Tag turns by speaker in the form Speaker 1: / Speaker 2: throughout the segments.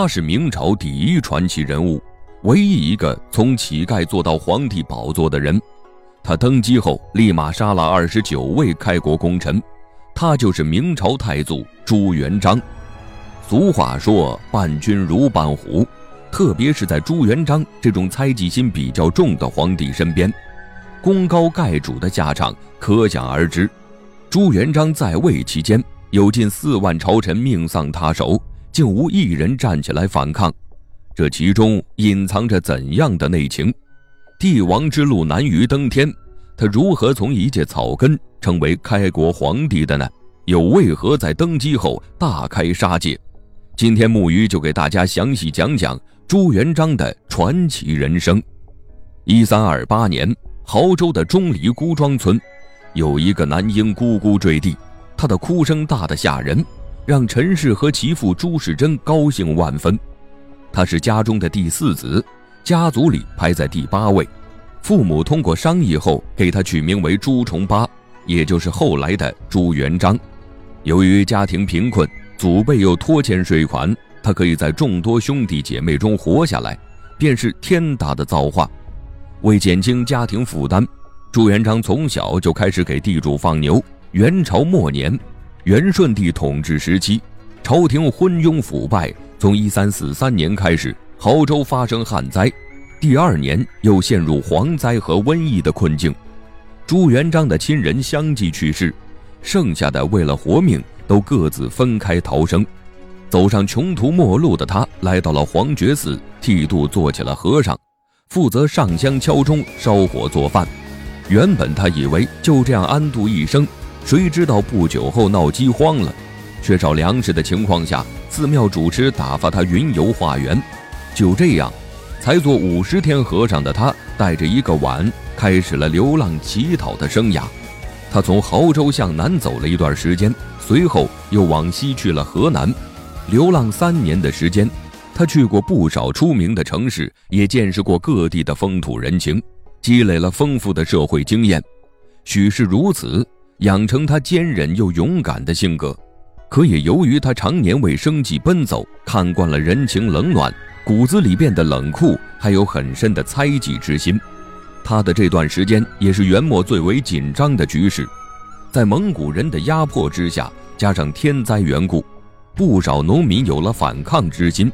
Speaker 1: 他是明朝第一传奇人物，唯一一个从乞丐做到皇帝宝座的人。他登基后，立马杀了二十九位开国功臣，他就是明朝太祖朱元璋。俗话说“伴君如伴虎”，特别是在朱元璋这种猜忌心比较重的皇帝身边，功高盖主的下场可想而知。朱元璋在位期间，有近四万朝臣命丧他手，竟无一人站起来反抗，这其中隐藏着怎样的内情？帝王之路难于登天，他如何从一介草根成为开国皇帝的呢？又为何在登基后大开杀戒？今天木鱼就给大家详细讲讲朱元璋的传奇人生。一三二八年，亳州的钟离孤庄村，有一个男婴咕咕坠地，他的哭声大得吓人，让陈氏和其父朱世贞高兴万分。他是家中的第四子。家族里排在第八位，父母通过商议后给他取名为朱重八，也就是后来的朱元璋。由于家庭贫困，祖辈又拖欠税款，他可以在众多兄弟姐妹中活下来，便是天大的造化。为减轻家庭负担，朱元璋从小就开始给地主放牛。元朝末年，元顺帝统治时期，朝廷昏庸腐败，从一三四三年开始。亳州发生旱灾，第二年又陷入蝗灾和瘟疫的困境，朱元璋的亲人相继去世，剩下的为了活命都各自分开逃生，走上穷途末路的他来到了黄觉寺剃度做起了和尚，负责上香敲钟烧火做饭。原本他以为就这样安度一生，谁知道不久后闹饥荒了，缺少粮食的情况下，寺庙主持打发他云游化缘。就这样，才做五十天和尚的他，带着一个碗，开始了流浪乞讨的生涯。他从亳州向南走了一段时间，随后又往西去了河南，流浪三年的时间，他去过不少出名的城市，也见识过各地的风土人情，积累了丰富的社会经验。许是如此，养成他坚韧又勇敢的性格。可也由于他常年为生计奔走，看惯了人情冷暖。骨子里变得冷酷，还有很深的猜忌之心。他的这段时间也是元末最为紧张的局势，在蒙古人的压迫之下，加上天灾缘故，不少农民有了反抗之心。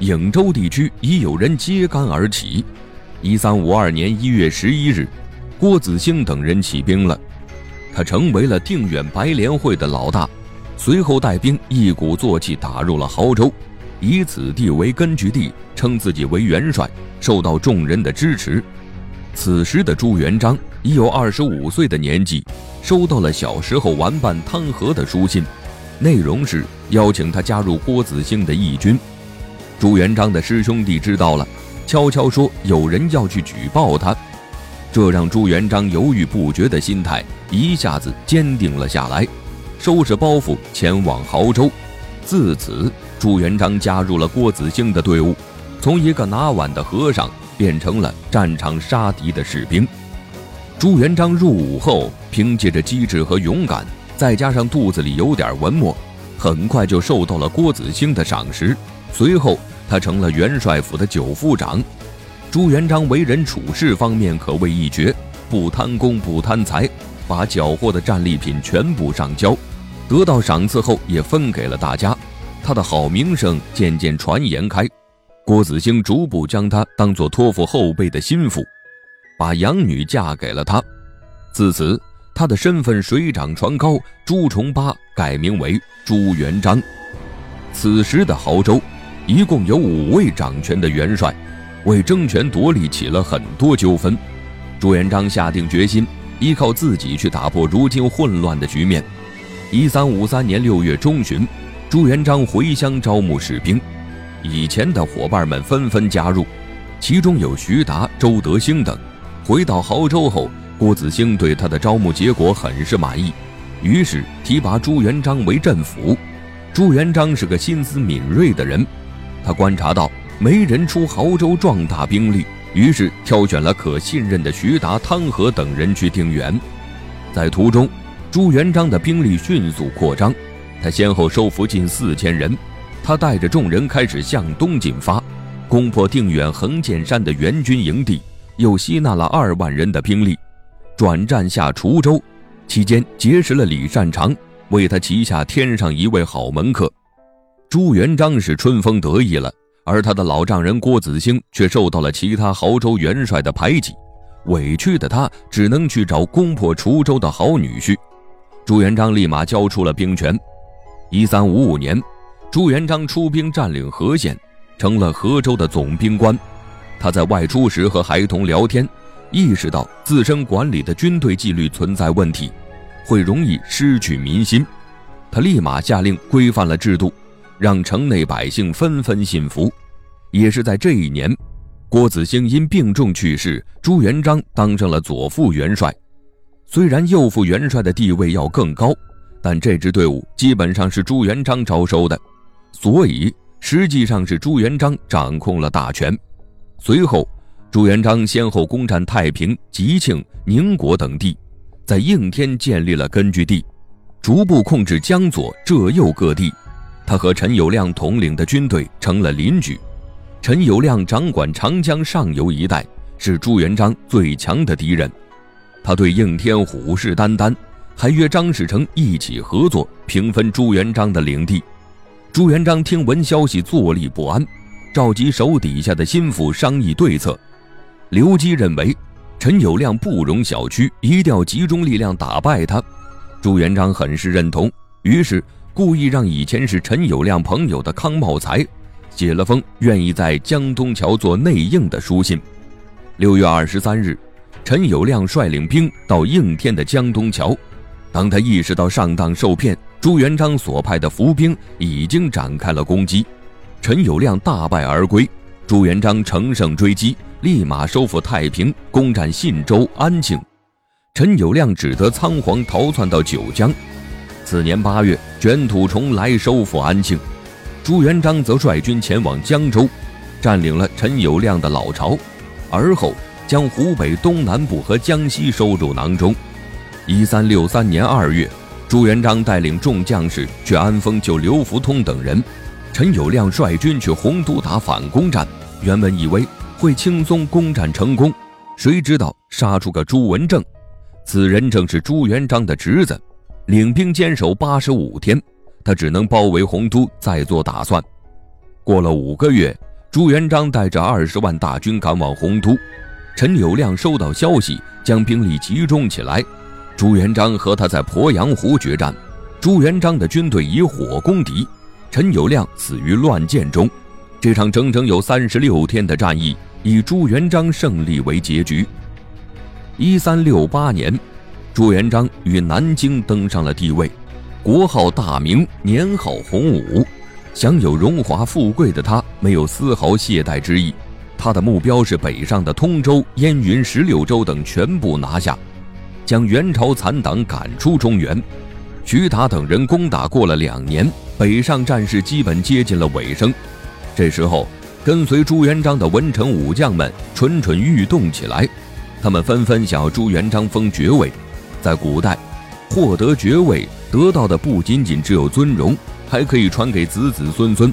Speaker 1: 颍州地区已有人揭竿而起。一三五二年一月十一日，郭子兴等人起兵了，他成为了定远白莲会的老大，随后带兵一鼓作气打入了亳州。以此地为根据地，称自己为元帅，受到众人的支持。此时的朱元璋已有二十五岁的年纪，收到了小时候玩伴汤和的书信，内容是邀请他加入郭子兴的义军。朱元璋的师兄弟知道了，悄悄说有人要去举报他，这让朱元璋犹豫不决的心态一下子坚定了下来，收拾包袱前往亳州。自此。朱元璋加入了郭子兴的队伍，从一个拿碗的和尚变成了战场杀敌的士兵。朱元璋入伍后，凭借着机智和勇敢，再加上肚子里有点文墨，很快就受到了郭子兴的赏识。随后，他成了元帅府的九副长。朱元璋为人处事方面可谓一绝，不贪功不贪财，把缴获的战利品全部上交，得到赏赐后也分给了大家。他的好名声渐渐传言开，郭子兴逐步将他当做托付后辈的心腹，把养女嫁给了他。自此，他的身份水涨船高，朱重八改名为朱元璋。此时的亳州，一共有五位掌权的元帅，为争权夺利起了很多纠纷。朱元璋下定决心，依靠自己去打破如今混乱的局面。一三五三年六月中旬。朱元璋回乡招募士兵，以前的伙伴们纷纷加入，其中有徐达、周德兴等。回到亳州后，郭子兴对他的招募结果很是满意，于是提拔朱元璋为镇抚。朱元璋是个心思敏锐的人，他观察到没人出亳州壮大兵力，于是挑选了可信任的徐达、汤和等人去定远。在途中，朱元璋的兵力迅速扩张。他先后收服近四千人，他带着众人开始向东进发，攻破定远横剑山的援军营地，又吸纳了二万人的兵力，转战下滁州。期间结识了李善长，为他旗下添上一位好门客。朱元璋是春风得意了，而他的老丈人郭子兴却受到了其他濠州元帅的排挤，委屈的他只能去找攻破滁州的好女婿。朱元璋立马交出了兵权。一三五五年，朱元璋出兵占领和县，成了河州的总兵官。他在外出时和孩童聊天。意识到自身管理的军队纪律存在问题，会容易失去民心，他立马下令规范了制度，让城内百姓纷纷信服。也是在这一年，郭子兴因病重去世，朱元璋当上了左副元帅。虽然右副元帅的地位要更高，但这支队伍基本上是朱元璋招收的，所以实际上是朱元璋掌控了大权。随后。朱元璋先后攻占太平、吉庆、宁国等地，在应天建立了根据地，逐步控制江左、浙右各地。他和陈友谅统领的军队成了邻居。陈友谅掌管长江上游一带，是朱元璋最强的敌人。他对应天虎视眈眈，还约张士诚一起合作平分朱元璋的领地。朱元璋听闻消息，坐立不安，召集手底下的心腹商议对策。刘基认为，陈友谅不容小觑，一定要集中力量打败他。朱元璋很是认同，于是故意让以前是陈友谅朋友的康茂才写了封愿意在江东桥做内应的书信。六月二十三日，陈友谅率领兵到应天的江东桥，当他意识到上当受骗，朱元璋所派的伏兵已经展开了攻击，陈友谅大败而归。朱元璋乘胜追击。立马收复太平，攻占信州、安庆。陈友谅只得仓皇逃窜到九江。次年八月，卷土重来，收复安庆。朱元璋则率军前往江州，占领了陈友谅的老巢，而后将湖北东南部和江西收入囊中。一三六三年二月，朱元璋带领众将士去安丰救刘福通等人，陈友谅率军去洪都打反攻战。原本以为。会轻松攻占成功，谁知道杀出个朱文正，此人正是朱元璋的侄子。领兵坚守八十五天，他只能包围洪都，再做打算。过了五个月，朱元璋带着二十万大军赶往洪都。陈友谅收到消息，将兵力集中起来。朱元璋和他在鄱阳湖决战，朱元璋的军队以火攻敌，陈友谅死于乱箭中。这场整整有三十六天的战役。以朱元璋胜利为结局。一三六八年，朱元璋于南京登上了帝位，国号大明，年号洪武，享有荣华富贵的他没有丝毫懈怠之意。他的目标是北上的通州、燕云十六州等全部拿下，将元朝残党赶出中原。徐达等人攻打过了两年，北上战事基本接近了尾声。这时候。跟随朱元璋的文臣武将们蠢蠢欲动起来，他们纷纷想要朱元璋封爵位。在古代，获得爵位得到的不仅仅只有尊荣，还可以传给子子孙孙。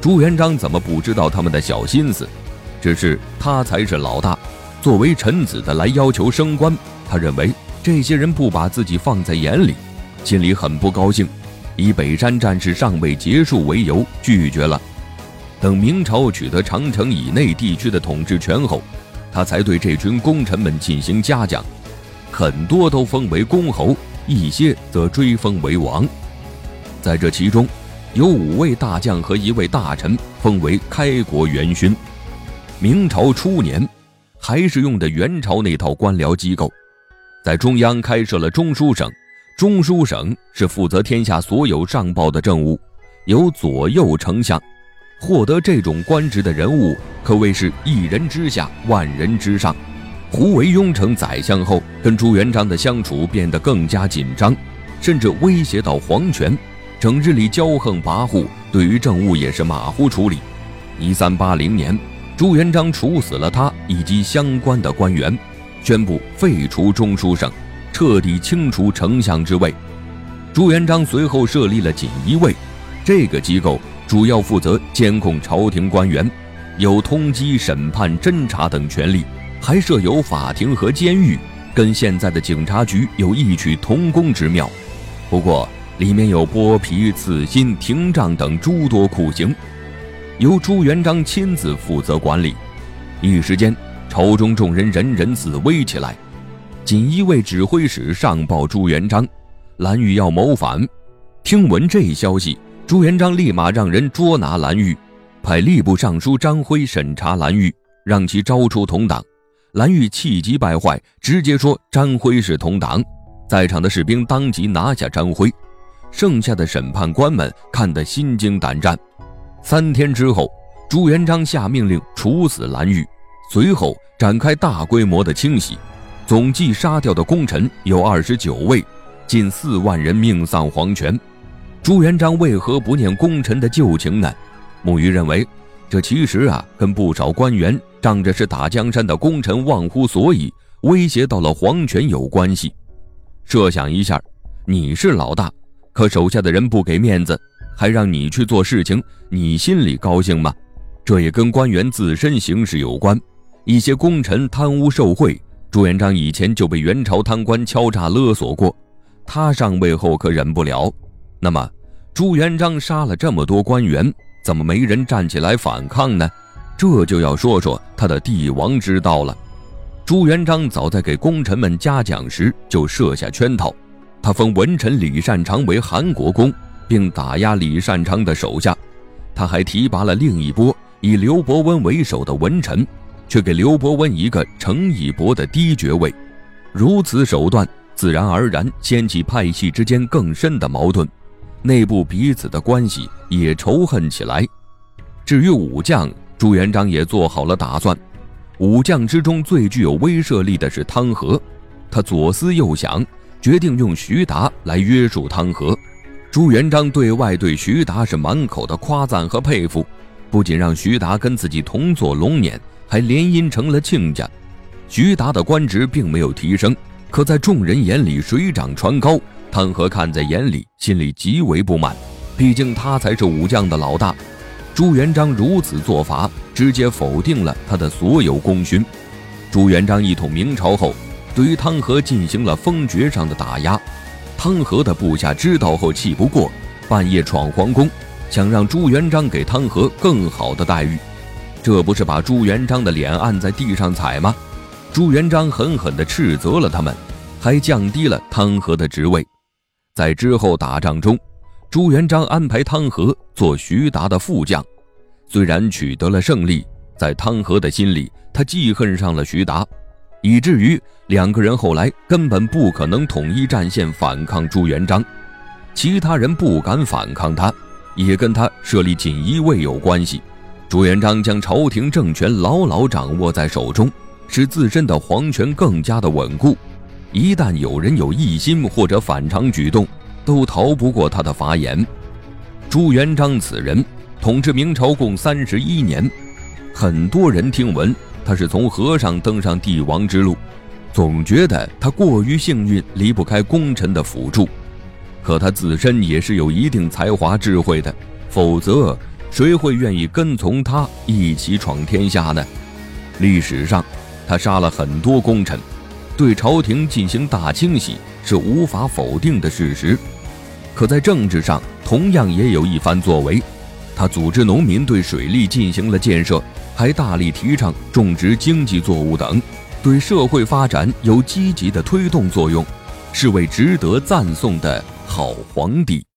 Speaker 1: 朱元璋怎么不知道他们的小心思？只是他才是老大，作为臣子的来要求升官，他认为这些人不把自己放在眼里，心里很不高兴，以北山战事尚未结束为由拒绝了。等明朝取得长城以内地区的统治权后，他才对这群功臣们进行嘉奖，很多都封为公侯，一些则追封为王。在这其中，有五位大将和一位大臣封为开国元勋。明朝初年，还是用的元朝那套官僚机构，在中央开设了中书省，中书省是负责天下所有上报的政务，有左右丞相。获得这种官职的人物可谓是一人之下，万人之上。胡惟庸成宰相后，跟朱元璋的相处变得更加紧张，甚至威胁到皇权，整日里骄横跋扈，对于政务也是马虎处理。一三八零年，朱元璋处死了他以及相关的官员，宣布废除中书省，彻底清除丞相之位。朱元璋随后设立了锦衣卫，这个机构。主要负责监控朝廷官员，有通缉、审判、侦查等权利，还设有法庭和监狱，跟现在的警察局有异曲同工之妙。不过，里面有剥皮、刺心、廷杖等诸多酷刑，由朱元璋亲自负责管理。一时间，朝中众人人人自危起来。锦衣卫指挥使上报朱元璋，蓝玉要谋反。听闻这一消息。朱元璋立马让人捉拿蓝玉，派吏部尚书张辉审查蓝玉，让其招出同党。蓝玉气急败坏，直接说张辉是同党。在场的士兵当即拿下张辉，剩下的审判官们看得心惊胆战。三天之后，朱元璋下命令处死蓝玉，随后展开大规模的清洗，总计杀掉的功臣有二十九位，近四万人命丧黄泉。朱元璋为何不念功臣的旧情呢？木鱼认为，这其实啊，跟不少官员仗着是打江山的功臣忘乎所以，威胁到了皇权有关系。设想一下，你是老大，可手下的人不给面子，还让你去做事情，你心里高兴吗？这也跟官员自身行事有关。一些功臣贪污受贿，朱元璋以前就被元朝贪官敲诈勒索过，他上位后可忍不了。那么，朱元璋杀了这么多官员，怎么没人站起来反抗呢？这就要说说他的帝王之道了。朱元璋早在给功臣们嘉奖时就设下圈套，他封文臣李善长为韩国公，并打压李善长的手下。他还提拔了另一波以刘伯温为首的文臣，却给刘伯温一个程以伯的低爵位。如此手段，自然而然掀起派系之间更深的矛盾。内部彼此的关系也仇恨起来。至于武将，朱元璋也做好了打算。武将之中最具有威慑力的是汤和，他左思右想，决定用徐达来约束汤和。朱元璋对外对徐达是满口的夸赞和佩服，不仅让徐达跟自己同坐龙辇，还联姻成了亲家。徐达的官职并没有提升，可在众人眼里水涨船高。汤和看在眼里，心里极为不满，毕竟他才是武将的老大。朱元璋如此做法，直接否定了他的所有功勋。朱元璋一统明朝后，对于汤和进行了封爵上的打压。汤和的部下知道后气不过，半夜闯皇宫，想让朱元璋给汤和更好的待遇。这不是把朱元璋的脸按在地上踩吗？朱元璋狠狠地斥责了他们，还降低了汤和的职位。在之后打仗中，朱元璋安排汤和做徐达的副将。虽然取得了胜利，在汤和的心里，他记恨上了徐达，以至于两个人后来根本不可能统一战线反抗朱元璋。其他人不敢反抗他，也跟他设立锦衣卫有关系。朱元璋将朝廷政权牢牢掌握在手中，使自身的皇权更加的稳固。一旦有人有异心或者反常举动，都逃不过他的法眼。朱元璋此人统治明朝共三十一年，很多人听闻他是从和尚登上帝王之路，总觉得他过于幸运，离不开功臣的辅助。可他自身也是有一定才华智慧的，否则谁会愿意跟从他一起闯天下呢？历史上，他杀了很多功臣。对朝廷进行大清洗是无法否定的事实，可在政治上同样也有一番作为。他组织农民对水利进行了建设，还大力提倡种植经济作物等，对社会发展有积极的推动作用，是位值得赞颂的好皇帝。